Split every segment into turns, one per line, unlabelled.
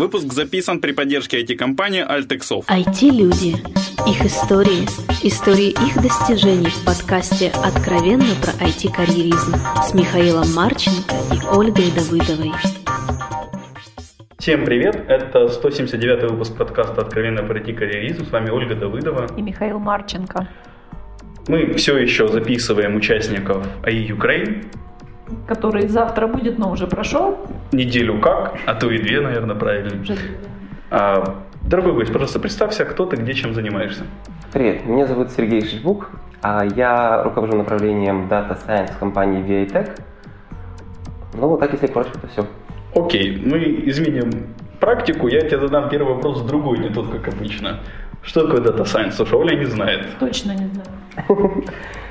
Выпуск записан при поддержке IT-компании Altexov.
IT-люди. Их истории. Истории их достижений в подкасте «Откровенно про IT-карьеризм» с Михаилом Марченко и Ольгой Давыдовой.
Всем привет! Это 179 выпуск подкаста «Откровенно про IT-карьеризм». С вами Ольга Давыдова.
И Михаил Марченко.
Мы все еще записываем участников АИ Украин
который завтра будет, но уже прошел.
Неделю как, а то и две, наверное, правильно. А, дорогой гость, пожалуйста, представься, кто ты, где, чем занимаешься.
Привет, меня зовут Сергей Шишбук, а я руковожу направлением Data Science в компании VITech. Ну, вот так, если коротко, то все.
Окей, мы изменим практику, я тебе задам первый вопрос другой, не тот, как обычно. Что такое Data Science? Слушай, Оля не знает.
Точно не знаю.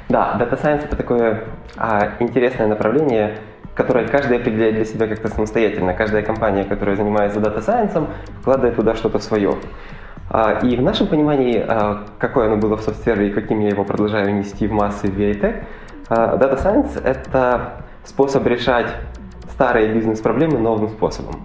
Да, Data Science это такое а, интересное направление, которое каждый определяет для себя как-то самостоятельно. Каждая компания, которая занимается Data Science, вкладывает туда что-то свое. А, и в нашем понимании, а, какое оно было в софтвере и каким я его продолжаю нести в массы в VITech, а, Data Science — это способ решать старые бизнес-проблемы новым способом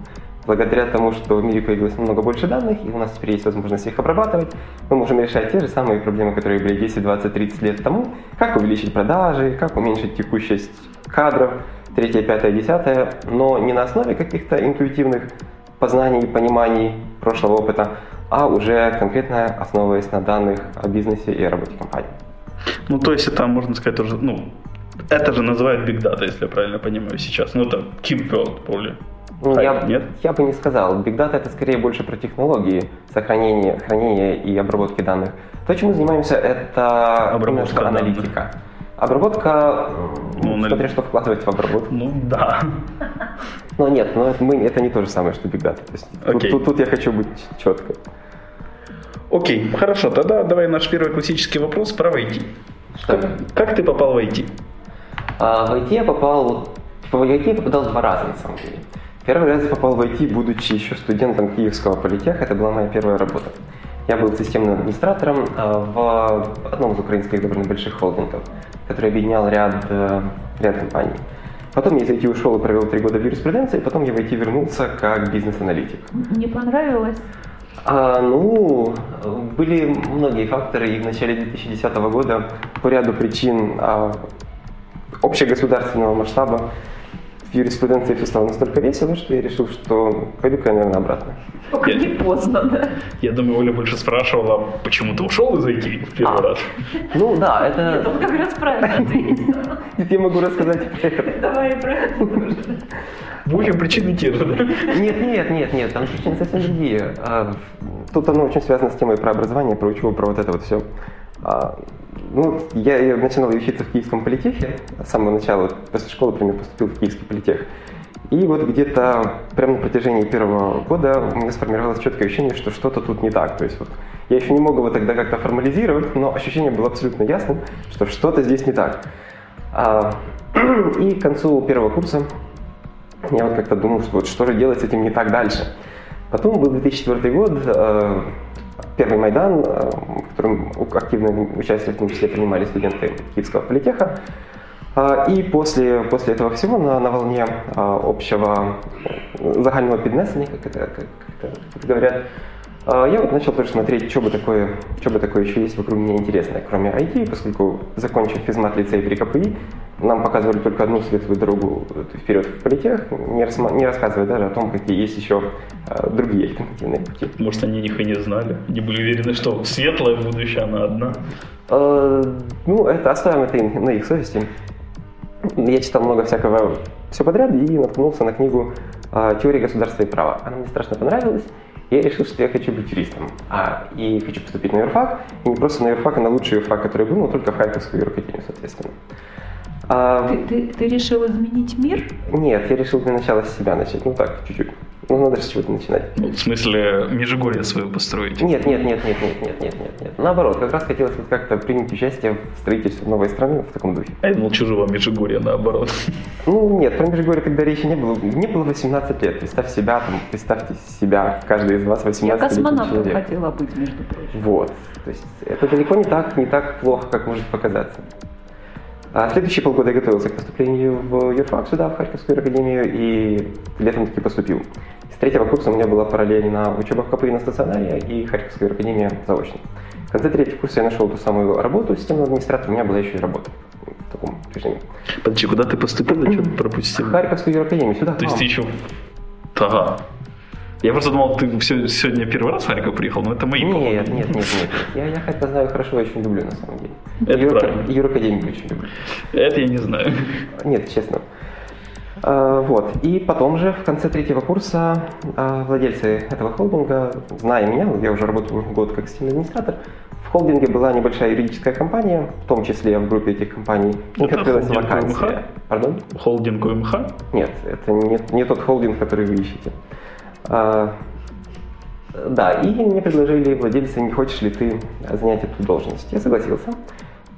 благодаря тому, что в мире появилось намного больше данных, и у нас теперь есть возможность их обрабатывать, мы можем решать те же самые проблемы, которые были 10, 20, 30 лет тому, как увеличить продажи, как уменьшить текущесть кадров, третье, пятое, десятое, но не на основе каких-то интуитивных познаний, пониманий прошлого опыта, а уже конкретно основываясь на данных о бизнесе и о работе компании.
Ну, то есть это, можно сказать, тоже, ну, это же называют Big Data, если я правильно понимаю сейчас. Ну, это keyword более.
Ну, я, нет? я бы не сказал. Big Data это скорее больше про технологии сохранения, хранения и обработки данных. То, чем мы занимаемся, это
Обработка
аналитика. Обработка, ну, смотря что вкладывать в обработку.
Ну да.
Но нет, но это, мы, это не то же самое, что Big Data. То есть, тут, тут, тут я хочу быть четко.
Окей, хорошо, тогда давай наш первый классический вопрос про IT. Как, как ты попал в IT?
А, в IT я попал... В IT я попадал два раза, на самом деле. Первый раз я попал в IT, будучи еще студентом Киевского политеха. Это была моя первая работа. Я был системным администратором а, в одном из украинских довольно больших холдингов, который объединял ряд, э, ряд компаний. Потом я из IT ушел и провел три года в юриспруденции, потом я в IT вернулся как бизнес-аналитик.
Не понравилось?
А, ну, были многие факторы, и в начале 2010 года по ряду причин а, общегосударственного масштаба юриспруденции все стало настолько весело, что я решил, что пойду-ка я, наверное, обратно.
Пока не поздно, да.
Я думаю, Оля больше спрашивала, почему ты ушел из IT в первый а. раз.
Ну да, это...
Нет, он как раз правильно ответил.
Я могу рассказать
про это. Давай про это тоже.
В общем, причины те же, да?
Нет, нет, нет, нет, там причины совсем другие. А, тут оно очень связано с темой про образование, про учебу, про вот это вот все. А, ну, я, начинал учиться в Киевском политехе с самого начала, после школы например, поступил в Киевский политех. И вот где-то прямо на протяжении первого года у меня сформировалось четкое ощущение, что что-то тут не так. То есть вот я еще не мог его тогда как-то формализировать, но ощущение было абсолютно ясным, что что-то здесь не так. А, и к концу первого курса я вот как-то думал, что вот что же делать с этим не так дальше. Потом был 2004 год, э, первый Майдан, э, в котором активное участие в том числе принимали студенты Киевского политеха. А, и после, после этого всего на, на волне а, общего загального піднесення, как это, как это говорят, я вот начал тоже смотреть, что бы такое, что бы такое еще есть вокруг меня интересное, кроме IT, поскольку закончив физмат лицей при КПИ, нам показывали только одну светлую дорогу вперед в политех, не, рас, не рассказывая даже о том, какие есть еще другие альтернативные пути.
Может, они них и не знали, не были уверены, что светлое будущее, она одна?
Ну, это оставим это на их совести. Я читал много всякого все подряд и наткнулся на книгу «Теория государства и права». Она мне страшно понравилась, я решил, что я хочу быть юристом. А, и хочу поступить на юрфак. И не просто на юрфак, а на лучший юрфак, который был, но только в Харьковскую юракадемию, соответственно.
А, ты, ты, ты решил изменить мир?
Нет, я решил для начала с себя начать. Ну так, чуть-чуть. Ну, надо с чего-то начинать.
Ну, в смысле, Межигорье свою построить?
Нет, нет, нет, нет, нет, нет, нет, нет, нет. Наоборот, как раз хотелось вот как-то принять участие в строительстве новой страны в таком духе.
А я думал, чужого Межигорья наоборот.
Ну, нет, про Межигорье тогда речи не было. Мне было 18 лет. Представь себя, там, представьте себя, каждый из вас 18
Я космонавтом человек. хотела быть, между прочим.
Вот. То есть это далеко не так, не так плохо, как может показаться. А следующие полгода я готовился к поступлению в юрфак сюда, в Харьковскую академию, и летом таки поступил. С третьего курса у меня была параллельно учеба в КПИ на стационаре и Харьковская академия заочно. В конце третьего курса я нашел ту самую работу системного администратора, у меня была еще и работа в таком режиме.
Подожди, куда ты поступил? Я что-то пропустил.
В Харьковскую академию, сюда.
То есть ты еще... Ага. Я просто думал, ты все, сегодня первый раз в Харьков приехал, но это мои
Нет,
походу.
нет, нет, нет. Я, я Харьков знаю хорошо, очень люблю на самом деле.
Это
Юр-
правильно.
Юракадемию очень люблю.
Это я не знаю.
Нет, честно. А, Вот. И потом же, в конце третьего курса, а, владельцы этого холдинга, зная меня, я уже работаю год как системный администратор, в холдинге была небольшая юридическая компания, в том числе в группе этих компаний, у них открылась вакансия. Пардон?
Холдинг УМХ?
Нет, это не, не тот холдинг, который вы ищете. А, да, и мне предложили владельцы, не хочешь ли ты занять эту должность. Я согласился.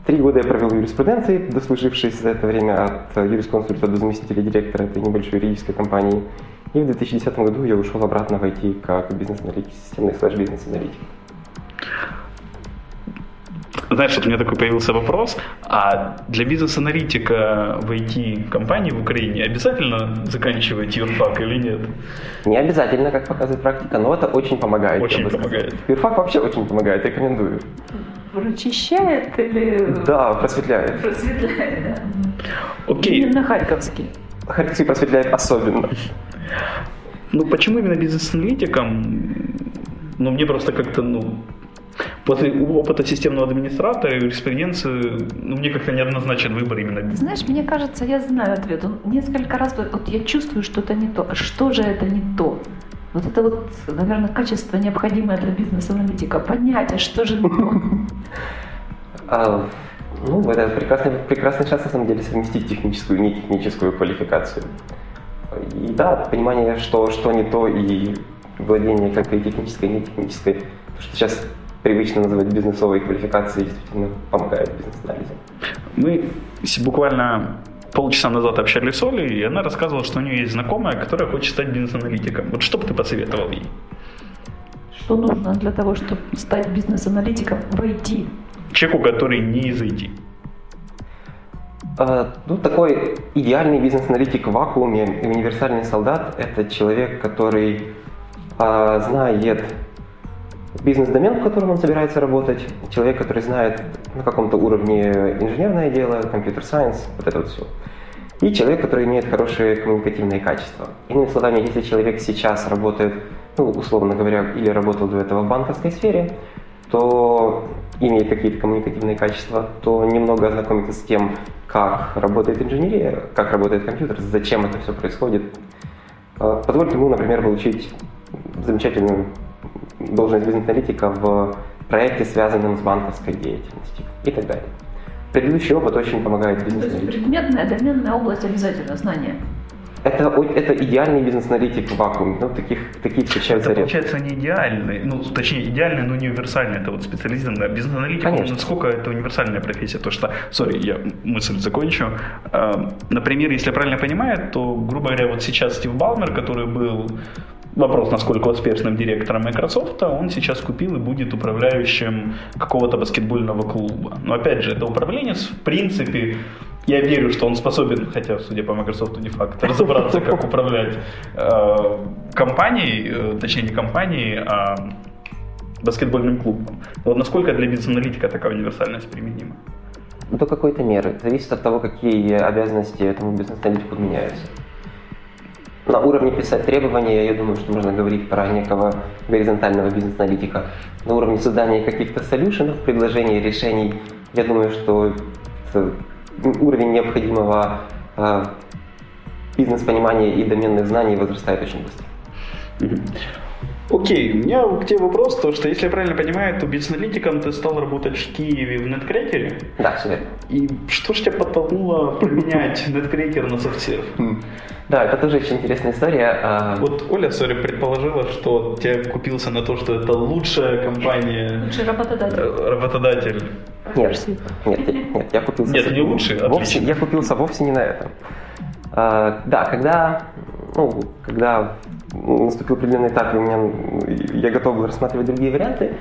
Три года я провел в юриспруденции, дослужившись за это время от юрисконсульта до заместителя директора этой небольшой юридической компании. И в 2010 году я ушел обратно в IT как бизнес-аналитик, системный слэш бизнес-аналитик.
Знаешь, вот у меня такой появился вопрос, а для бизнес-аналитика в IT-компании в Украине обязательно заканчивать юрфак или нет?
Не обязательно, как показывает практика, но это очень помогает.
Очень помогает.
Юрфак вообще очень помогает, рекомендую.
Прочищает или
Да, просветляет.
просветляет? Да.
Окей,
Именно харьковский.
Харьковский просветляет особенно.
ну почему именно бизнес-аналитикам? Ну мне просто как-то, ну, после опыта системного администратора и юриспруденции, ну мне как-то неоднозначен выбор именно
знаешь, мне кажется, я знаю ответ. Он несколько раз, вот я чувствую, что это не то. А что же это не то? Вот это вот, наверное, качество, необходимое для бизнес-аналитика. Понять, а что же не то?
А, ну, это прекрасный, прекрасный шанс, на самом деле, совместить техническую и нетехническую квалификацию. И да, понимание, что, что не то, и владение как и технической, и нетехнической, то, что сейчас привычно называть бизнесовой квалификацией, действительно помогает в бизнес-анализе.
Мы буквально полчаса назад общались с Олей, и она рассказывала, что у нее есть знакомая, которая хочет стать бизнес-аналитиком. Вот что бы ты посоветовал ей?
Что нужно для того, чтобы стать бизнес-аналитиком в IT?
Человеку, который не из IT.
А, Ну, такой идеальный бизнес-аналитик в вакууме и универсальный солдат – это человек, который а, знает бизнес-домен, в котором он собирается работать, человек, который знает на каком-то уровне инженерное дело, компьютер-сайенс, вот это вот все. И человек, который имеет хорошие коммуникативные качества. Иными словами, если человек сейчас работает, ну, условно говоря, или работал до этого в банковской сфере, то имеет какие-то коммуникативные качества, то немного ознакомиться с тем, как работает инженерия, как работает компьютер, зачем это все происходит, а, позволит ему, например, получить замечательную должность бизнес-аналитика в проекте, связанном с банковской деятельностью и так далее. Предыдущий опыт очень помогает
То есть
бизнес-аналитику.
предметная, доменная область обязательно, знание.
Это, это идеальный бизнес-аналитик в вакууме. Ну, таких, такие встречаются
Это
редко.
получается не идеальный, ну, точнее, идеальный, но не универсальный. Это вот специализированный бизнес-аналитик.
Конечно.
Насколько это универсальная профессия? То что, сори, я мысль закончу. А, Например, если я правильно понимаю, то, грубо говоря, вот сейчас Стив Балмер, который был Вопрос, насколько успешным директором Microsoft, он сейчас купил и будет управляющим какого-то баскетбольного клуба. Но опять же, это управленец, в принципе, я верю, что он способен, хотя, судя по Microsoft, не факт, разобраться, как управлять э, компанией, э, точнее не компанией, а баскетбольным клубом. Вот насколько для бизнес-аналитика такая универсальность применима?
До какой-то меры. Зависит от того, какие обязанности этому бизнес-аналитику меняются. На уровне писать требования, я думаю, что можно говорить про некого горизонтального бизнес-аналитика. На уровне создания каких-то солюшенов, предложений, решений, я думаю, что уровень необходимого э, бизнес-понимания и доменных знаний возрастает очень быстро.
Окей, у меня к тебе вопрос, то что, если я правильно понимаю, то бизнес-аналитиком ты стал работать в Киеве в Неткрекере.
Да, все верно.
И что ж тебя подтолкнуло поменять Неткрекер на софтсерв?
Да, это тоже очень интересная история. А,
Вот Оля, сори, предположила, что тебя купился на то, что это лучшая компания,
Лучший работодатель.
э, работодатель.
Нет, нет, нет, я купился...
Нет, не лучший,
Вовсе, я купился вовсе не на этом. А, да, когда, ну, когда наступил определенный этап, и у меня, я готов был рассматривать другие варианты,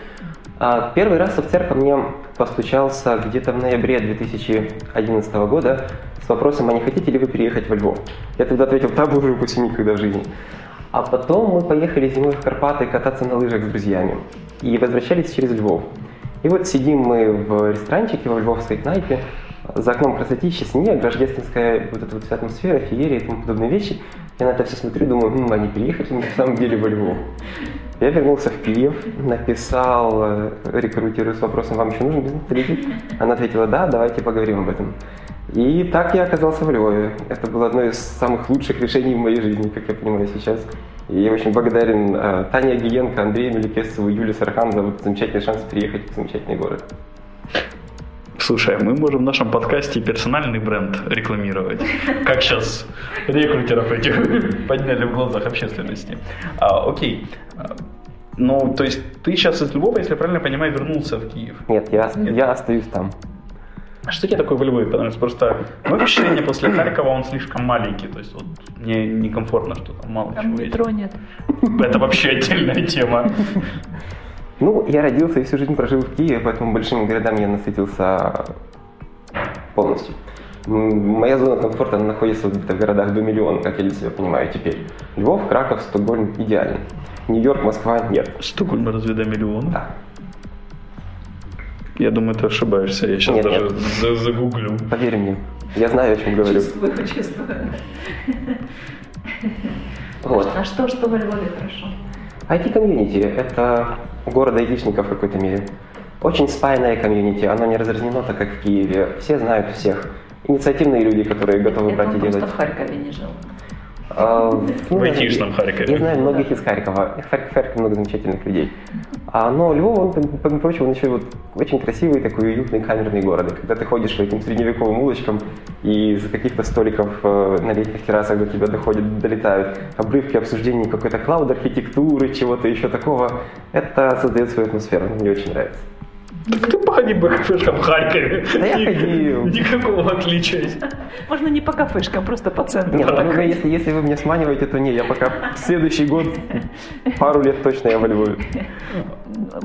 А, Первый раз офицер ко мне постучался где-то в ноябре 2011 года с вопросом, а не хотите ли вы переехать во Львов? Я тогда ответил, да, боже упаси, никогда в жизни. А потом мы поехали зимой в Карпаты кататься на лыжах с друзьями и возвращались через Львов. И вот сидим мы в ресторанчике во львовской кнайпе, за окном красотища, снег, рождественская вот эта вот вся атмосфера, феерия и тому подобные вещи. Я на это все смотрю, думаю, ну, а не переехать ли мне в самом деле во Львов? Я вернулся в Киев, написал э, рекрутеру с вопросом, вам еще нужен бизнес-стратегик? Она ответила, да, давайте поговорим об этом. И так я оказался в Львове. Это было одно из самых лучших решений в моей жизни, как я понимаю сейчас. И я очень благодарен э, Тане Агиенко, Андрею Меликесову, Юле Сархан за вот замечательный шанс приехать в замечательный город.
Слушай, мы можем в нашем подкасте персональный бренд рекламировать. Как сейчас рекрутеров этих подняли в глазах общественности. А, окей. А, Ну, то есть ты сейчас из Львова, если я правильно понимаю, вернулся в Киев.
Нет, я, я остаюсь там.
А что тебе такое во Львове понравилось? Просто мое впечатление после Харькова, он слишком маленький. То есть вот мне некомфортно, что там мало
Там
чего есть.
метро нет.
Это вообще отдельная тема.
Ну, я родился и всю жизнь прожил в Киеве, поэтому большими городами я насытился полностью. Моя зона комфорта она находится где-то в городах до миллиона, как я для себя понимаю теперь. Львов, Краков, Стокгольм идеально. Нью-Йорк, Москва нет.
Стокгольм разве до миллиона?
Да.
Я думаю, ты ошибаешься. Я сейчас
Нет,
даже
нет.
за- загуглю.
Поверь мне, я знаю, о чем говорю.
Чувствую, чувствую.
Вот.
А что, что во Львове хорошо?
IT-комьюнити – это город айтишников в какой-то мере. Очень спаянное комьюнити, оно не разразнено так, как в Киеве. Все знают всех. Инициативные люди, которые готовы
Я
брать и
думаю, просто
делать.
в Харькове не жил.
А, ну,
В айтишном Харькове.
Я знаю многих из Харькова. В Харькове, много замечательных людей. А, но Львов, он, помимо прочего, он еще вот очень красивый, такой уютный камерный город. И когда ты ходишь по этим средневековым улочкам, и из каких-то столиков э, на летних террасах до тебя доходят, долетают обрывки обсуждений какой-то клауд-архитектуры, чего-то еще такого, это создает свою атмосферу. Мне очень нравится.
Так ты походи по кафешкам в Харькове.
Да я ходил.
Никакого отличия.
Можно не по кафешкам, просто по центру.
Нет, ну, если, если вы меня сманиваете, то не, я пока следующий год, пару лет точно я во Львове.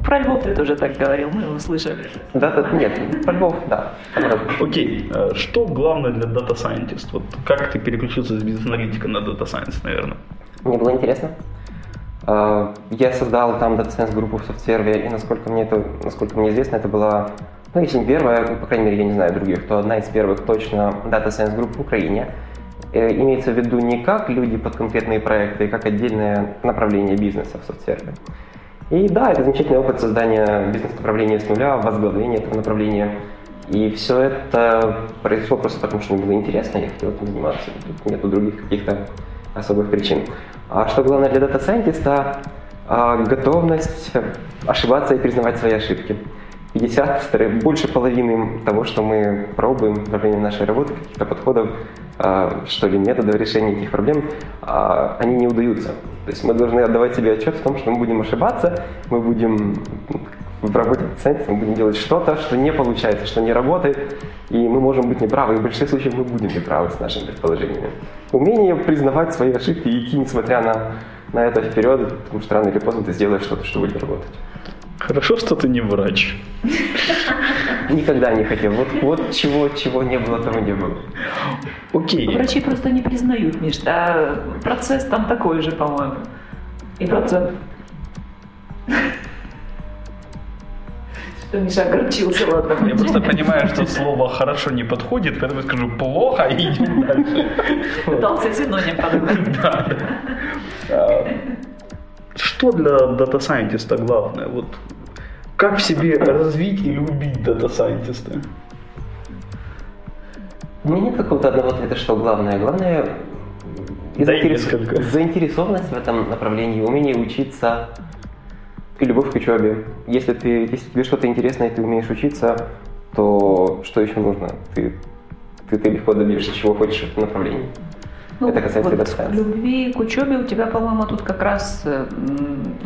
Про Львов ты тоже так говорил, мы услышали.
Да, да, нет, про Львов, да.
Окей, э, что главное для Data Scientist? Вот как ты переключился с бизнес-аналитика на Data Science, наверное?
Мне было интересно. А, Я создал там Data Science группу в SoftServe, и насколько мне, это, насколько мне известно, это была, ну, если не первая, ну, по крайней мере, я не знаю других, то одна из первых точно Data Science групп в Украине. Э, Имеется в виду не как люди под конкретные проекты, а как отдельное направление бизнеса в SoftServe. И да, это замечательный опыт создания бизнес-направления с нуля, возглавления этого направления. И все это произошло просто потому, что мне было интересно, я хотел этим заниматься. Тут нету других каких-то особых причин. А что главное для data scientist а? А, готовность ошибаться и признавать свои ошибки. 50, стар- больше половины того, что мы пробуем во время нашей работы, каких-то подходов, а, что ли, методов решения этих проблем, а, они не удаются. То есть мы должны отдавать себе отчет в том, что мы будем ошибаться, мы будем в работе доцента мы будем делать что-то, что не получается, что не работает, и мы можем быть неправы, и в большинстве случаев мы будем неправы с нашими предположениями. Умение признавать свои ошибки и идти, несмотря на, на это вперед, потому что рано или поздно ты сделаешь что-то, что будет работать.
Хорошо, что ты не врач.
Никогда не хотел. Вот, вот чего, чего не было, того не было.
Окей.
Врачи просто не признают, Миш, а процесс там такой же, по-моему. И процент. Что Миша огорчился, ладно.
Я просто понимаю, что слово «хорошо» не подходит, поэтому я скажу «плохо» и идем дальше.
Пытался синоним подобрать.
Что для data scientist а главное? Вот как в себе развить или убить data scientist а?
У меня нет какого-то одного ответа, что главное. Главное заинтерес- заинтересованность в этом направлении, умение учиться и любовь к учебе. Если, ты, если тебе что-то интересно и ты умеешь учиться, то что еще нужно? Ты, ты, ты легко добьешься чего хочешь в этом направлении. Это касается
Ну, вот
Science.
любви к учебе у тебя, по-моему, тут как раз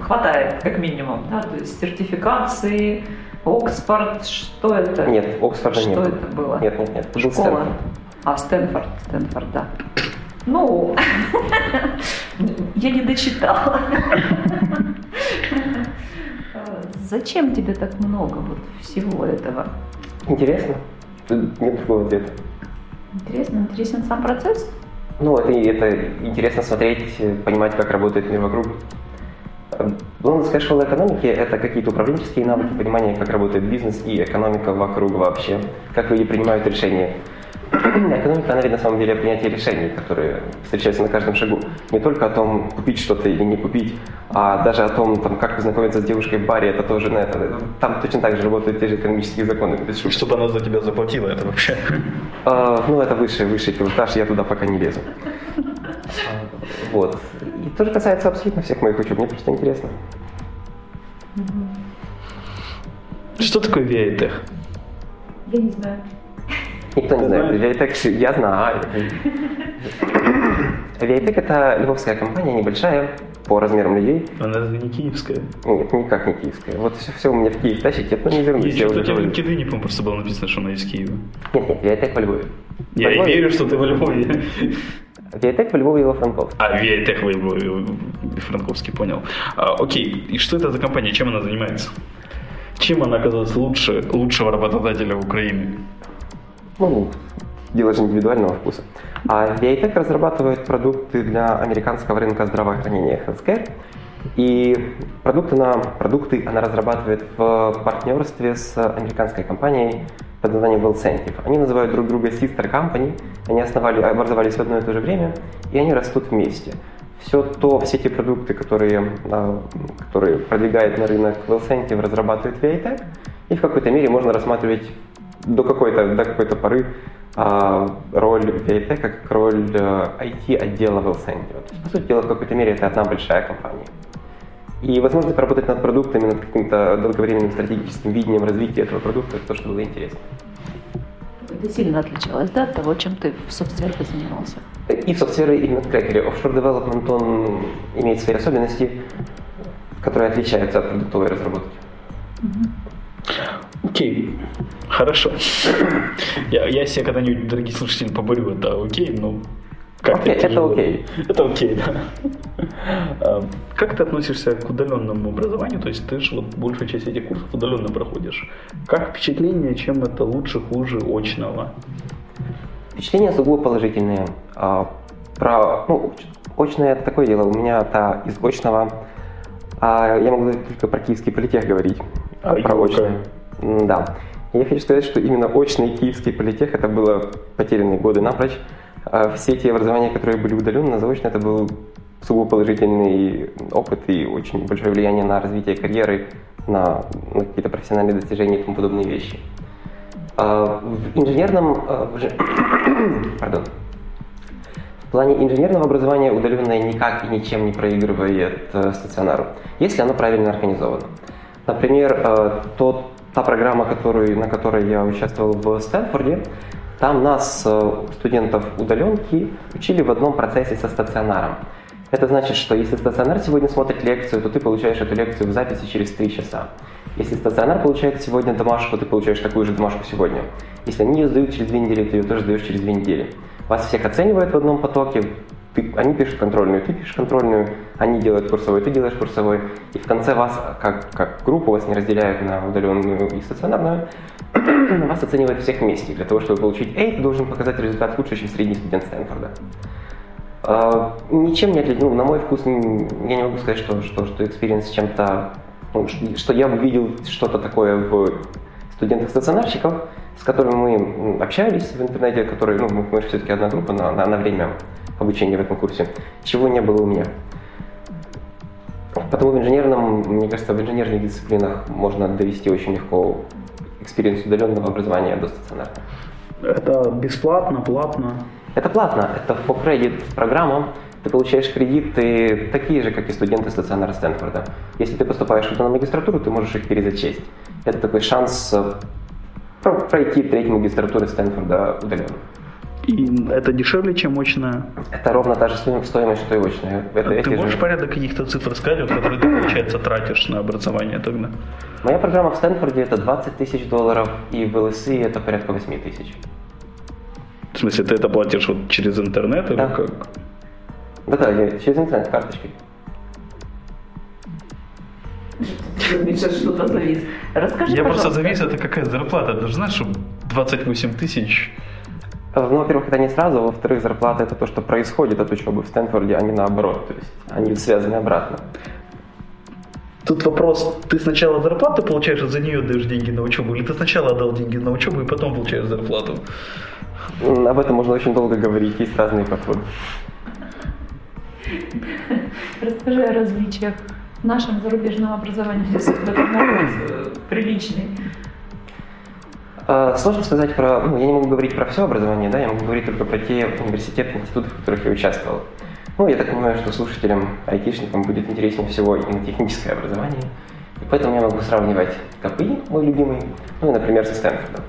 хватает, как минимум, да, то есть сертификации, Оксфорд, что это?
Нет, Оксфорда
что
не было.
это было?
Нет, нет, нет. Был
Школа.
Стэнфорд.
А, Стэнфорд, Стэнфорд, да. Ну, я не дочитала. Зачем тебе так много вот всего этого?
Интересно. Нет другого ответа.
Интересно, интересен сам процесс?
Ну, это, это интересно смотреть, понимать, как работает мир вокруг. Лондонская школа экономики – это какие-то управленческие навыки, понимание, как работает бизнес и экономика вокруг вообще, как люди принимают решения. Экономика, она ведь на самом деле о принятии решений, которые встречаются на каждом шагу. Не только о том, купить что-то или не купить, а даже о том, там, как познакомиться с девушкой в баре, это тоже на это. Там точно так же работают те же экономические законы, без шутки.
Чтобы она за тебя заплатила, это вообще.
А, ну, это высший, высший пилотаж, я туда пока не лезу. Вот. И тоже касается абсолютно всех моих учеб, мне просто интересно.
Что такое VITech?
Я не знаю.
Никто не знает. Виайтек, я знаю. Виайтек это львовская компания, небольшая, по размерам людей.
Она разве не киевская?
Нет, никак не киевская. Вот все, все у меня в Киев тащите, но не вернусь, я
что-то в. LinkedIn, по-моему, просто было написано, что она из Киева.
Нет, нет, Виайтек во Львове.
Я
Во
и верю, что ты во Львове.
Виайтек во Львове и во Франковске.
А, VITech во Львове, Франковский, понял. А, окей, и что это за компания, чем она занимается? Чем она оказалась лучше лучшего работодателя Украины?
Ну, дело же индивидуального вкуса. А Viatech разрабатывает продукты для американского рынка здравоохранения Healthcare. И продукты, на, продукты она разрабатывает в партнерстве с американской компанией под названием Wellcentive. Они называют друг друга sister company, они основали, образовались в одно и то же время, и они растут вместе. Все то, все те продукты, которые, которые продвигает на рынок Wellcentive, разрабатывает Viatech, и в какой-то мере можно рассматривать до какой-то, до какой-то поры а, роль VIT как роль э, IT-отдела Wellcentive. То есть, по сути дела, в какой-то мере это одна большая компания. И возможность поработать над продуктами, над каким-то долговременным стратегическим видением развития этого продукта, это то, что было интересно.
Это сильно отличалось, да, от того, чем ты в софтвере занимался?
И в софтвере, и в NetCracker. Offshore Development, он имеет свои особенности, которые отличаются от продуктовой разработки.
Окей, хорошо. Я, я себе когда-нибудь, дорогие слушатели, поборю это окей, но как
Окей, это окей.
Это окей, да. А, Как ты относишься к удаленному образованию? То есть ты же вот большую часть этих курсов удаленно проходишь. Как впечатление, чем это лучше, хуже очного?
Впечатления сугубо положительные. А, Про, ну, оч- очное это такое дело. У меня-то из очного а, я могу только про киевский политех говорить.
А
про очное. Да. Я хочу сказать, что именно очный киевский политех это было потерянные годы напрочь. А Все те образования, которые были удаленно, заочно, это был сугубо положительный опыт и очень большое влияние на развитие карьеры, на, на какие-то профессиональные достижения и тому подобные вещи. А, В инженерном, а, в пардон, в плане инженерного образования удаленное никак и ничем не проигрывает э, стационару, если оно правильно организовано. Например, э, тот, та программа, которую, на которой я участвовал в Стэнфорде, там нас, э, студентов удаленки, учили в одном процессе со стационаром. Это значит, что если стационар сегодня смотрит лекцию, то ты получаешь эту лекцию в записи через 3 часа. Если стационар получает сегодня домашку, ты получаешь такую же домашку сегодня. Если они ее сдают через две недели, ты ее тоже сдаешь через две недели. Вас всех оценивают в одном потоке, ты- они пишут контрольную, ты пишешь контрольную, они делают курсовой, ты делаешь курсовой. И в конце вас, как, как группу, вас не разделяют на удаленную и стационарную, вас оценивают всех вместе. Для того, чтобы получить A, ты должен показать результат лучше, чем средний студент Стэнфорда. А, Ничем не отличается. Ну, на мой вкус, я не могу сказать, что, что, что experience чем-то... ну, что я бы видел что-то такое в студентах-стационарщиков, с которыми мы общались в интернете, которые, ну, мы, мы все-таки одна группа на, на, на время обучения в этом курсе, чего не было у меня. Потому в инженерном, мне кажется, в инженерных дисциплинах можно довести очень легко experience удаленного образования до стационарного.
Это бесплатно, платно?
Это платно, это for credit программа. Ты получаешь кредиты такие же, как и студенты стационара Стэнфорда. Если ты поступаешь туда на магистратуру, ты можешь их перезачесть. Это такой шанс э, про- пройти треть магистратуры Стэнфорда удаленно.
И это дешевле, чем очная?
Это ровно та же стоим- стоимость, что и очная. Это
Ты
эти же-
можешь порядок каких-то цифр сказать, вот, которые ты, получается, тратишь на образование тогда?
Моя программа в Стэнфорде это 20 тысяч долларов, и в ЛСИ это порядка 8 тысяч.
В смысле, ты это платишь вот через интернет или
Да.
как?
Да-да, я через интернет карточкой.
Что-то завис. Расскажи,
Я просто завис, это какая зарплата? Даже знаешь, что 28 тысяч
Ну, во-первых, это не сразу, во-вторых, зарплата это то, что происходит от учебы в Стэнфорде, а не наоборот. То есть они связаны обратно.
Тут вопрос, ты сначала зарплату получаешь, а за нее даешь деньги на учебу, или ты сначала отдал деньги на учебу и потом получаешь зарплату?
Об этом можно очень долго говорить, есть разные подходы.
Расскажи о различиях в нашем зарубежном образовании. Э, приличный.
Э, Сложно сказать про... Ну, я не могу говорить про все образование, да, я могу говорить только про те университеты, институты, в которых я участвовал. Ну, я так понимаю, что слушателям, айтишникам будет интереснее всего именно техническое образование. И поэтому я могу сравнивать КПИ, мой любимый, ну и, например, со Стэнфордом.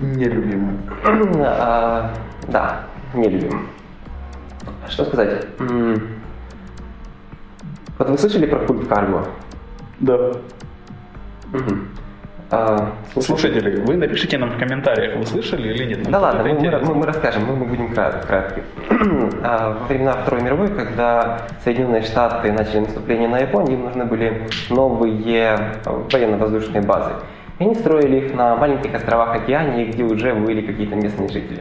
Нелюбимый.
А, Да, не любим. Что сказать? Вот вы слышали про культ карго?
Да.
Мгм. А,
Слушатели, вы напишите нам в комментариях, вы слышали или нет. Нам
Да ладно, мы, мы- мы- расскажем, мы, мы будем крат- кратки. А, Во времена Второй мировой, когда Соединенные Штаты начали наступление на Японию, им нужны были новые а, военно-воздушные базы. И они строили их на маленьких островах Океании, где уже были какие-то местные жители.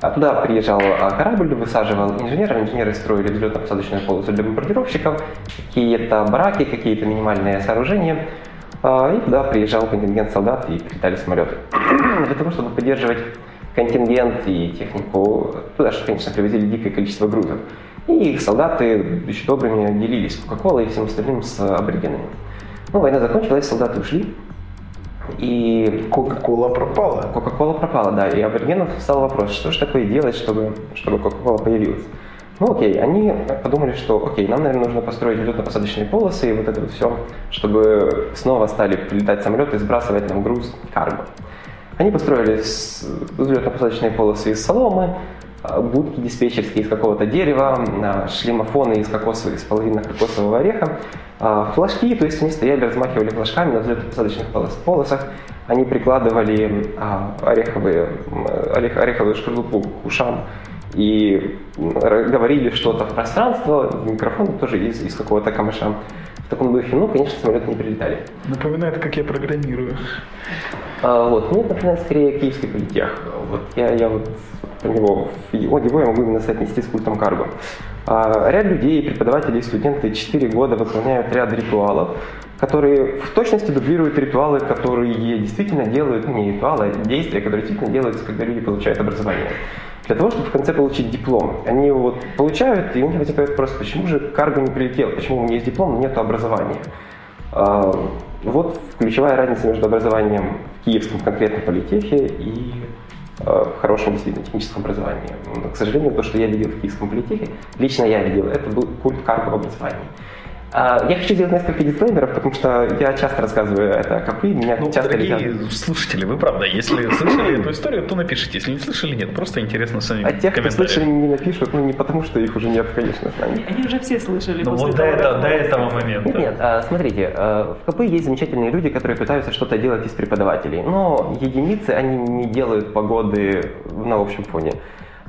А Туда приезжал а, корабль, высаживал инженеров, инженеры строили взлетно-посадочную полосу для бомбардировщиков, какие-то бараки, какие-то минимальные сооружения. А, И туда приезжал контингент солдат и прилетали самолеты. Для того, чтобы поддерживать контингент и технику, туда же, конечно, привозили дикое количество грузов. И их солдаты, еще добрыми, делились Кока-Колой и всем остальным с аборигенами. Ну, война закончилась, солдаты ушли, и
Кока-кола пропала.
Кока-кола пропала, да, и аборигенов встал вопрос, что же такое делать, чтобы, чтобы Кока-кола появилась. Ну окей, они подумали, что окей, нам, наверное, нужно построить взлетно-посадочные полосы и вот это вот все, чтобы снова стали прилетать самолеты и сбрасывать нам груз карго. Они построили взлетно-посадочные полосы из соломы, а, будки диспетчерские из какого-то дерева, а, шлемофоны из кокоса, из половины кокосового ореха, а, флажки, то есть они стояли, размахивали флажками на взлетно-посадочных полос- полосах, они прикладывали ореховые, орех- ореховую шкарлупу к ушам и говорили что-то в пространство, в микрофон тоже из, из какого-то камыша. В таком духе, ну, конечно, самолеты не прилетали.
Напоминает, как я программирую.
А, вот, это напоминает скорее киевский политех. Вот я, я вот про него, его, его я могу именно соотнести с культом карго. А, ряд людей, преподаватели и студенты 4 года выполняют ряд ритуалов, которые в точности дублируют ритуалы, которые действительно делают, ну не ритуалы, а действия, которые действительно делаются, когда люди получают образование. Для того, чтобы в конце получить диплом. Они его вот получают, и у них возникает вопрос, почему же карго не прилетел, почему у меня есть диплом, но нет образования. А, Вот ключевая разница между образованием в киевском конкретно политехе и в хорошем действительно техническом образовании. Но, к сожалению, то, что я видел в киевском политехе, лично я видел, это был культ карго. А, Я хочу сделать несколько дисклеймеров, потому что я часто рассказываю это о КПИ, меня
Ну,
часто
дорогие
летят.
слушатели, вы правда, если слышали эту историю, то напишите. Если не слышали, нет. Просто интересно сами
А тех, кто слышали, не напишут, ну не потому, что их уже нет, конечно, с нами.
Они, они уже все слышали.
Ну вот до, это-
как
до этого момента.
Нет, нет, а, смотрите, э, в КП есть замечательные люди, которые пытаются что-то делать из преподавателей, но единицы, они не делают погоды на общем фоне.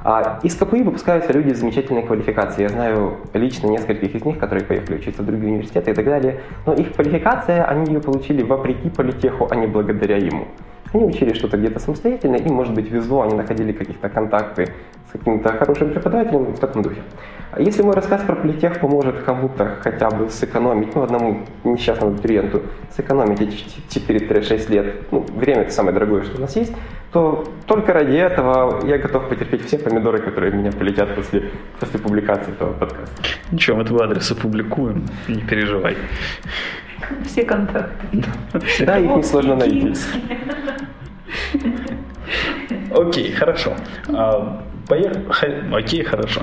А из КПИ выпускаются люди с замечательной квалификацией. Я знаю лично нескольких из них, которые поехали учиться в другие университеты и так далее. Но их квалификация, они ее получили вопреки политеху, а не благодаря ему. Они учили что-то где-то самостоятельно, и, может быть, везло, они находили каких-то контакты с каким-то хорошим преподавателем в таком духе. А Если мой рассказ про политех поможет кому-то хотя бы сэкономить, ну, одному несчастному абитуриенту, сэкономить эти 4-6 лет, ну, время это самое дорогое, что у нас есть, то только ради этого я готов потерпеть все помидоры, которые меня полетят после, после публикации этого подкаста.
Ничего, мы твой адрес опубликуем, не переживай.
Все контакты.
Да, их несложно найти.
Окей, хорошо. А, поехали. Окей, хорошо.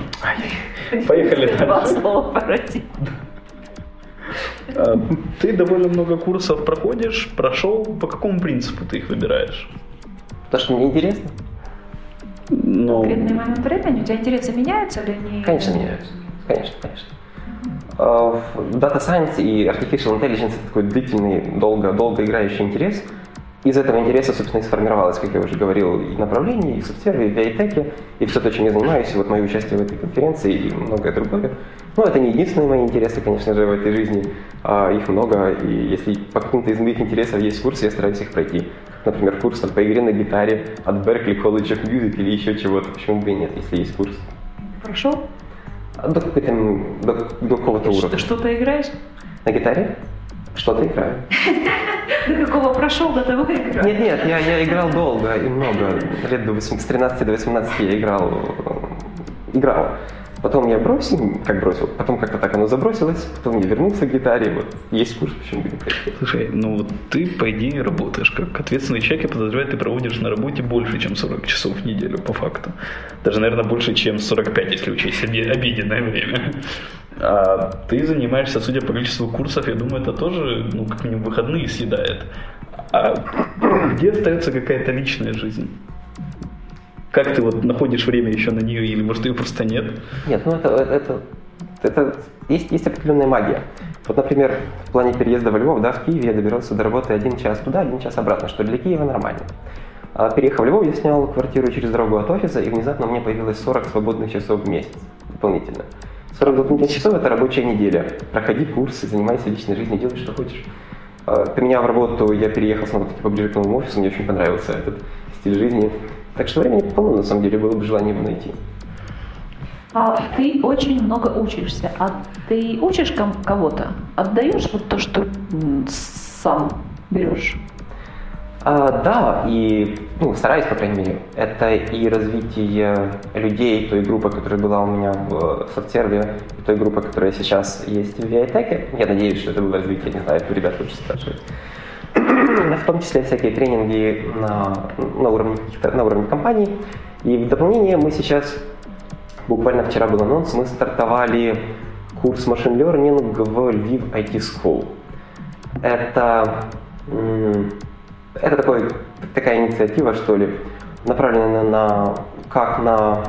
Поехали
Два
дальше.
слова.
А, Ты довольно много курсов проходишь, прошел. По какому принципу ты их выбираешь?
То, что мне интересно,
Ну,
конкретный момент времени, у тебя интересы меняются или они...
конечно, меняются. Конечно, конечно. А, в Data Science и Artificial Intelligence это такой длительный, долго, долго играющий интерес. из этого интереса, собственно, и сформировалось, как я уже говорил, и направление, и в софтвере, и AI-теке, и все то, чем я занимаюсь, и вот мое участие в этой конференции и многое другое. Ну, это не единственные мои интересы, конечно же, в этой жизни, а их много, и если по каким-то из моих интересов есть курсы, я стараюсь их пройти. Например, курс там, по игре на гитаре от Berkeley College of Music или еще чего-то, почему бы и нет, если есть курс.
Прошел?
До какой-то, до, до какого-то уровня.
Ты что-то играешь?
На гитаре? Что-то играю.
До какого прошел, до того играю?
Нет, нет, я, я играл долго и много. Лет до 8, с 13 до 18 я играл, играл. Потом я бросил, как бросил, потом как-то так оно забросилось, потом я вернулся к гитаре, вот есть курс, почему бы не
Слушай, ну вот ты, по идее, работаешь как ответственный человек, я подозреваю, ты проводишь на работе больше, чем 40 часов в неделю, по факту. Даже, наверное, больше, чем 45, если учесть обеденное время. А ты занимаешься, судя по количеству курсов, я думаю, это тоже, ну, как минимум, выходные съедает. А где остается какая-то личная жизнь? Как ты вот находишь время еще на нее, или может ее просто нет?
Нет, ну это, это, это есть, есть определенная магия. Вот, например, в плане переезда во Львов, да, в Киеве я добирался до работы один час туда, один час обратно, что для Киева нормально. А переехав в Львов, я снял квартиру через дорогу от офиса, и внезапно у меня появилось 40 свободных часов в месяц дополнительно. 40 дополнительных часов – это рабочая неделя. Проходи курсы, занимайся личной жизнью, делай, что хочешь. А, поменяв работу, я переехал снова поближе к новому офису, мне очень понравился этот стиль жизни. Так что времени полно, на самом деле, было бы желание его найти.
А ты очень много учишься. А ты учишь кого-то? Отдаешь вот то, что сам берешь?
А, да, и ну, стараюсь, по крайней мере. Это и развитие людей, той группы, которая была у меня в софтсерве, и той группы, которая сейчас есть в Виатеке. Я надеюсь, что это было развитие, не знаю, ребят лучше спрашивать в том числе всякие тренинги на, на, уровне, на уровне компаний. И в дополнение мы сейчас, буквально вчера был анонс, мы стартовали курс Machine Learning в Lviv IT School. Это, это такой, такая инициатива, что ли, направленная на, как на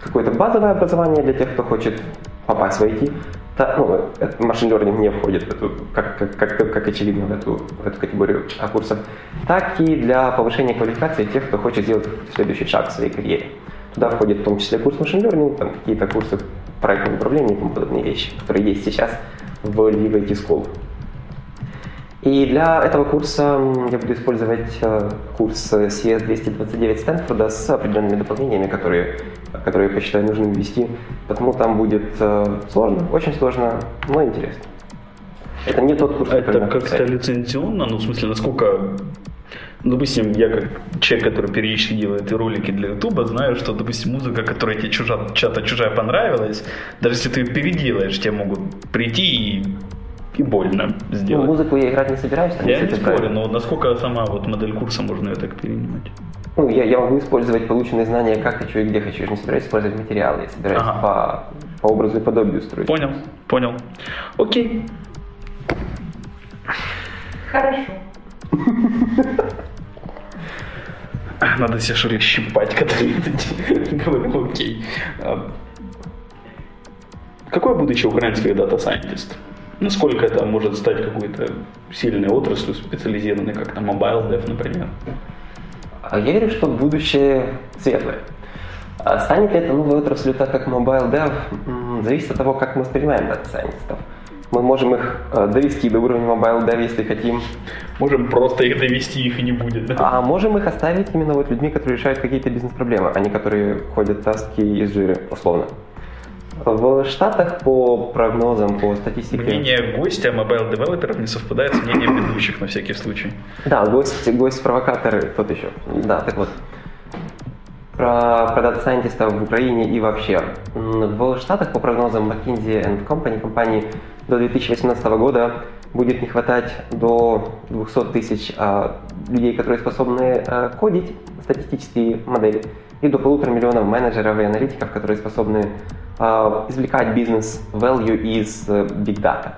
какое-то базовое образование для тех, кто хочет попасть в IT, да, ну, машин learning не входит в эту, как, как, как, как очевидно, в эту, в эту категорию курсов, так и для повышения квалификации тех, кто хочет сделать следующий шаг в своей карьере. Туда входит в том числе курс машин learning, там какие-то курсы проектного управления и тому подобные вещи, которые есть сейчас в Live IT School. И для этого курса я буду использовать э, курс CS229 Стэнфорда с определенными дополнениями, которые, которые я посчитаю нужным ввести. Потому там будет э, сложно, очень сложно, но интересно.
Это не тот курс, Это как-то лицензионно? Ну, в смысле, насколько ну, допустим, я как человек, который периодически делает ролики для Ютуба, знаю, что, допустим, музыка, которая тебе чужа, чья-то чужая понравилась, даже если ты ее переделаешь, тебе могут прийти и и больно сделать.
Ну, музыку я играть не собираюсь.
Я не спорю, но насколько сама вот модель курса можно ее так перенимать?
Ну, я, я могу использовать полученные знания, как хочу и где хочу. Я же не собираюсь использовать материалы, я собираюсь ага. по, по образу и подобию строить.
Понял, понял. Окей.
Хорошо.
Надо себе что ли щипать, когда говорим окей. А, какое будущее украинских data scientist? Насколько это может стать какой-то сильной отраслью, специализированной, как на Mobile Dev, например?
А я верю, что будущее светлое. А станет ли это новой отраслью, так как Mobile Dev, зависит от того, как мы воспринимаем data scientist ов. Мы можем их э, довести до уровня Mobile Dev, если хотим.
Можем просто их довести, их и не будет. Да?
А можем их оставить именно вот людьми, которые решают какие-то бизнес-проблемы, а не которые кодят task и из Jir ы, условно. В Штатах по прогнозам, по статистике...
Мнение гостя mobile developer ов не совпадает с мнением ведущих на всякий случай.
Да, гость, гость-провокатор тот еще. Да, так вот. Про, про data scientist ов в Украине и вообще. В Штатах по прогнозам McKinsey Company, компании, до 2018 года будет не хватать до 200 тысяч а, людей, которые способны а, кодить статистические модели, и до полутора миллионов менеджеров и аналитиков, которые способны а, извлекать бизнес-value из э, Big Data.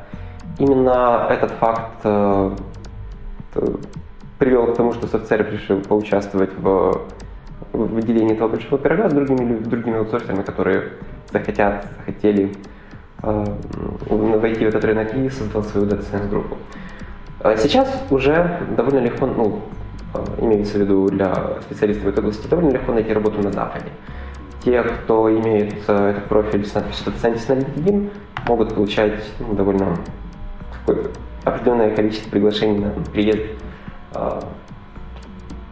Именно этот факт э, привел к тому, что SoftServe решил поучаствовать в выделении этого большого пирога с другими, другими аутсорсерами, которые захотят, захотели э, войти в этот рынок и создал свою Data Science группу. А Сейчас уже довольно легко, ну, э, имеется в виду для специалистов этой области, довольно легко найти работу на Западе. Те, кто имеет э, этот профиль с надписью Data Scientist на LinkedIn, могут получать ну, довольно определенное количество приглашений на приезд, э,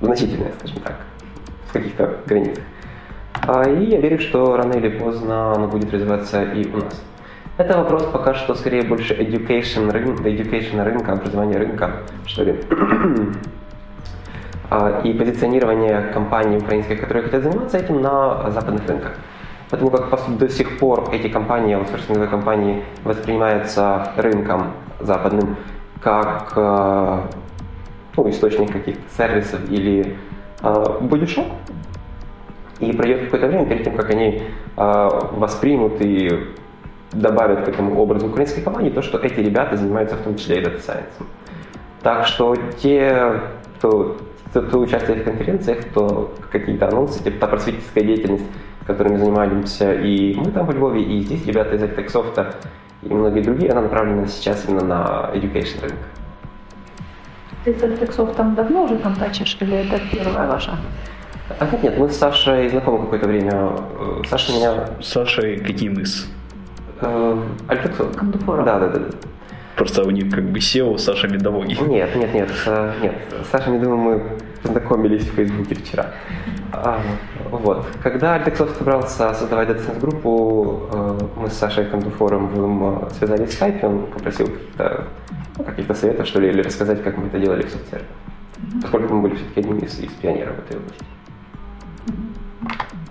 значительное, скажем так, в каких-то границах. И я верю, что рано или поздно оно будет развиваться и у нас. Это вопрос пока что скорее больше education, рын, education рынка, образования рынка, что ли. А, И позиционирование компаний украинских, которые хотят заниматься этим на западных рынках. Потому как до сих пор эти компании, аутсорсинговые компании, воспринимаются рынком западным как э, ну, источник каких-то сервисов или э, бодишоп. И пройдет какое-то время перед тем, как они э, воспримут и добавят к этому образу украинской компании то, что эти ребята занимаются в том числе и дата сайенсом. Так что те, кто, кто, кто участвует в конференциях, то какие-то анонсы, типа та просветительская деятельность, которыми занимаемся и мы там во Львове, и здесь ребята из Artexsoft и многие другие, она направлена сейчас именно на education рынок.
Ты с Альтексов там давно уже контачишь или это первая ваша?
А нет, нет, мы с Сашей знакомы какое-то время. Э, Саша меня...
С Сашей какие мы с?
Э?
Кондуфором.
Да, да, да.
Просто у них как бы SEO Саша Медовой.
Нет, нет, нет, нет. С Сашей, я думаю, мы познакомились в Фейсбуке вчера. А, вот. Когда Альтексов собрался создавать дата группу, э, мы с Сашей Кондуфоровым э, связались в скайпе, он попросил каких-то ну, каких-то советов, что ли, или рассказать, как мы это делали в соцсерве. Поскольку мы были все-таки одними из, из пионеров этой области.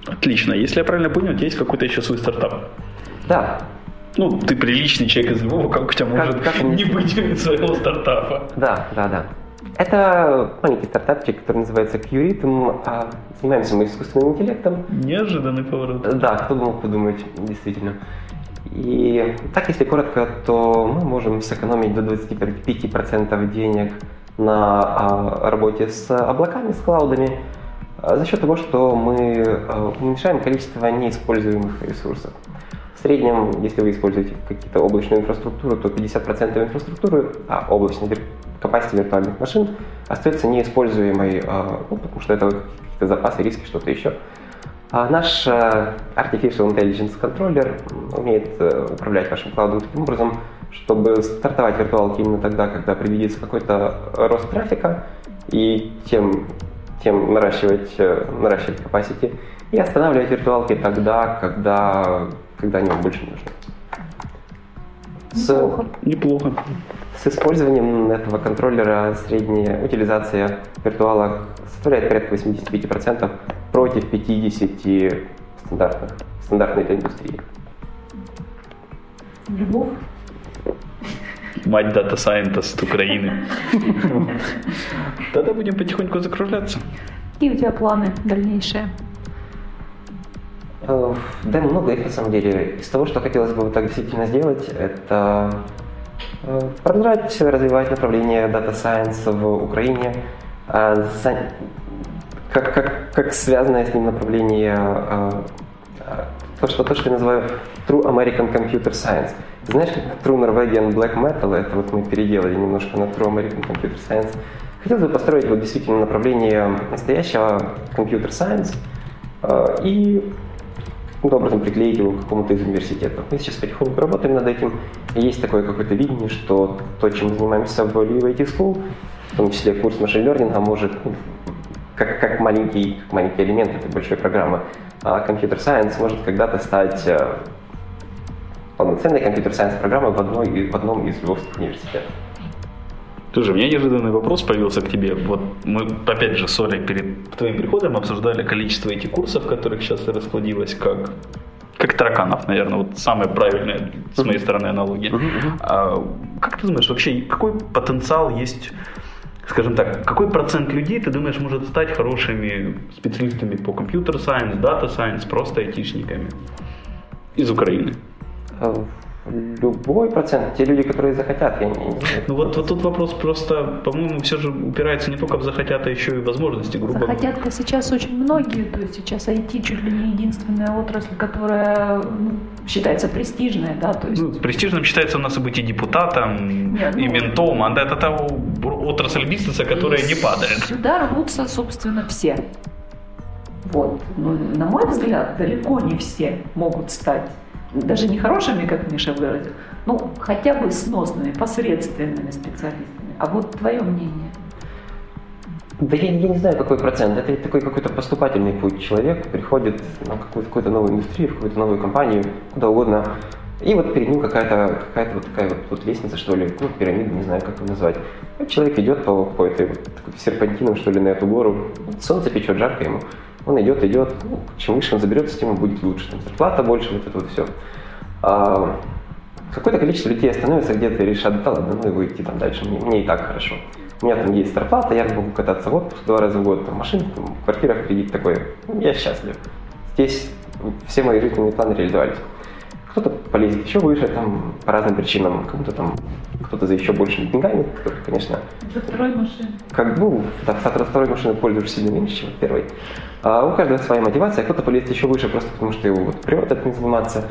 Отлично. Если я правильно понял, у тебя есть какой-то еще свой стартап.
Да,
Ну, ты приличный человек из Львова, как у тебя
Как-
может
как
не быть своего стартапа?
Да, да, да. Это маленький стартапчик, который называется QRhythm. А Занимаемся мы искусственным интеллектом.
Неожиданный поворот.
Да, кто бы мог подумать, действительно. И так, если коротко, то мы можем сэкономить до 25% денег на а, работе с облаками, с клаудами, а, за счет того, что мы а, уменьшаем количество неиспользуемых ресурсов. В среднем, если вы используете какие-то облачную инфраструктуру, то 50% инфраструктуры, а вир- capacity виртуальных машин остается неиспользуемой, а, ну, потому что это какие-то запасы, риски, что-то еще. А наш э, Artificial Intelligence контроллер умеет э, управлять вашим клаудом таким образом, чтобы стартовать виртуалки именно тогда, когда предвидится какой-то рост трафика, и тем, тем наращивать, э, наращивать capacity, и останавливать виртуалки тогда, когда, когда они вам больше не нужны. С,
Неплохо.
с использованием этого контроллера средняя утилизация виртуала составляет порядка 85% против 50% стандартных, стандартной для индустрии.
Любовь?
Мать дата сайентист Украины. Тогда будем потихоньку закругляться.
Какие у тебя планы дальнейшие?
Э, Да, много их на самом деле. Из того, что хотелось бы так действительно сделать, это э, продолжать развивать направление Data Science в Украине, а как, как, как связанное с ним направление э, э, то, что, то, что я называю True American Computer Science. Ты знаешь, как True Norwegian Black Metal, это вот мы переделали немножко на True American Computer Science. Хотелось бы построить вот действительно направление настоящего Computer Science э, и каким-то образом приклеить его к какому-то из университетов. Мы сейчас потихоньку работаем над этим. Есть такое какое-то видение, что то, чем мы занимаемся в Live IT School, в том числе курс машин-лернинга, может, ну, как, как, маленький, как маленький элемент этой большой программы, а computer science может когда-то стать э, полноценной computer science программой в, одной, в одном из львовских университетов.
Слушай, у меня неожиданный вопрос появился к тебе. Вот мы, опять же, с Олей перед твоим приходом обсуждали количество этих курсов, которых сейчас расплодилось как как тараканов, наверное, вот самая правильная с моей стороны аналогия. А, как ты думаешь, вообще какой потенциал есть, скажем так, какой процент людей, ты думаешь, может стать хорошими специалистами по computer science, data science, просто айтишниками из Украины?
Э, любой процент, те люди, которые захотят, я не,
Ну вот, вот тут вопрос просто, по-моему, все же упирается не только в захотят, а еще и возможности, грубо говоря.
Захотят-то сейчас очень многие, то есть сейчас IT чуть ли не единственная отрасль, которая ну, считается престижной, да, то есть...
Ну, престижным считается у нас и быть и депутатом, Нет, ну, и ментом, а это та отрасль бизнеса, которая не падает.
Сюда рвутся, собственно, все. Вот. Но, на мой взгляд, далеко не все могут стать даже не хорошими, как Миша выразил, ну, хотя бы сносными, посредственными специалистами. А вот твое мнение?
Да я, я не знаю, какой процент. Это такой какой-то поступательный путь. Человек приходит на какую-то, какую-то новую индустрию, в какую-то новую компанию, куда угодно. И вот перед ним какая-то какая вот такая вот, вот лестница, что ли, ну, пирамида, не знаю, как ее назвать. Вот человек идет по, по этой вот серпантином, что ли, на эту гору. Солнце печет, жарко ему. Он идет, идет, ну, чем выше он заберется, тем будет лучше. Там зарплата больше, вот это вот все. А, какое-то количество людей остановится где-то и решат, да ладно, ну и выйти там дальше, мне, мне и так хорошо. У меня там есть зарплата, я могу кататься в отпуск два раза в год, там машина, там, квартира кредит такой. Я счастлив. Здесь все мои жизненные планы реализовались. Кто-то полезет еще выше, там, по разным причинам, кому-то там, кто-то за еще большими деньгами, кто-то, конечно...
За второй машиной.
Как, ну, да, второй машины пользуешься сильно меньше, чем первой. А у каждого своя мотивация, кто-то полезет еще выше, просто потому что его вот прет этим заниматься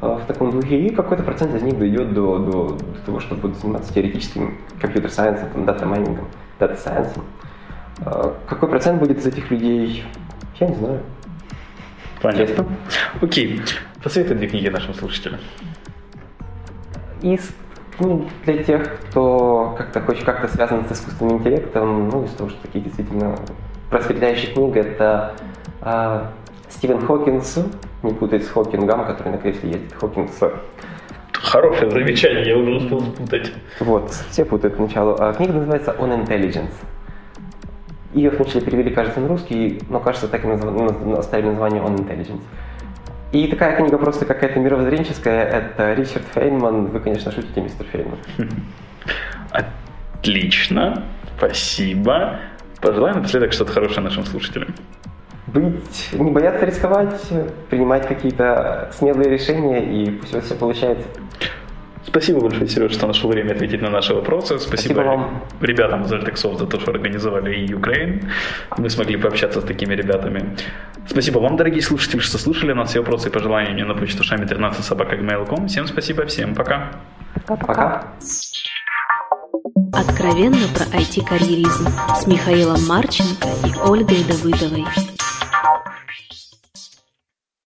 а, в таком духе, и какой-то процент из них дойдет до, до, до того, чтобы будут заниматься теоретическим компьютер-сайенсом, дата-майнингом, дата-сайенсом. А, какой процент будет из этих людей, я не знаю.
Понятно. Окей. Посоветуй две книги нашим слушателям.
Из книг для тех, кто как-то хоть как-то связан с искусственным интеллектом, ну, из того, что такие действительно просветляющие книги, это э, Стивен Хокинс, не путать с Хокингом, который на кресле ездит, Хокинс.
Хорошее замечание, я уже успел спутать.
Вот, все путают поначалу. А книга называется On Intelligence. Ее вначале перевели, кажется, на русский, но, кажется, так и назв... оставили название On Intelligence. И такая книга просто какая-то мировоззренческая. Это Ричард Фейнман. Вы, конечно, шутите, мистер Фейнман.
Отлично. Спасибо. Пожелаем напоследок что-то хорошее нашим слушателям.
Быть, не бояться рисковать, принимать какие-то смелые решения, и пусть у вас все получается.
Спасибо большое, Сереж, что нашел время ответить на наши вопросы. Спасибо, Спасибо вам. ребятам из Altexov за то, что организовали и Ukraine. Мы смогли пообщаться с такими ребятами. Спасибо вам, дорогие слушатели, что слушали нас. Все вопросы и пожелания мне на почту шами 13 собака Всем спасибо, всем пока.
Пока.
Откровенно про IT-карьеризм с Михаилом Марченко и Ольгой Давыдовой.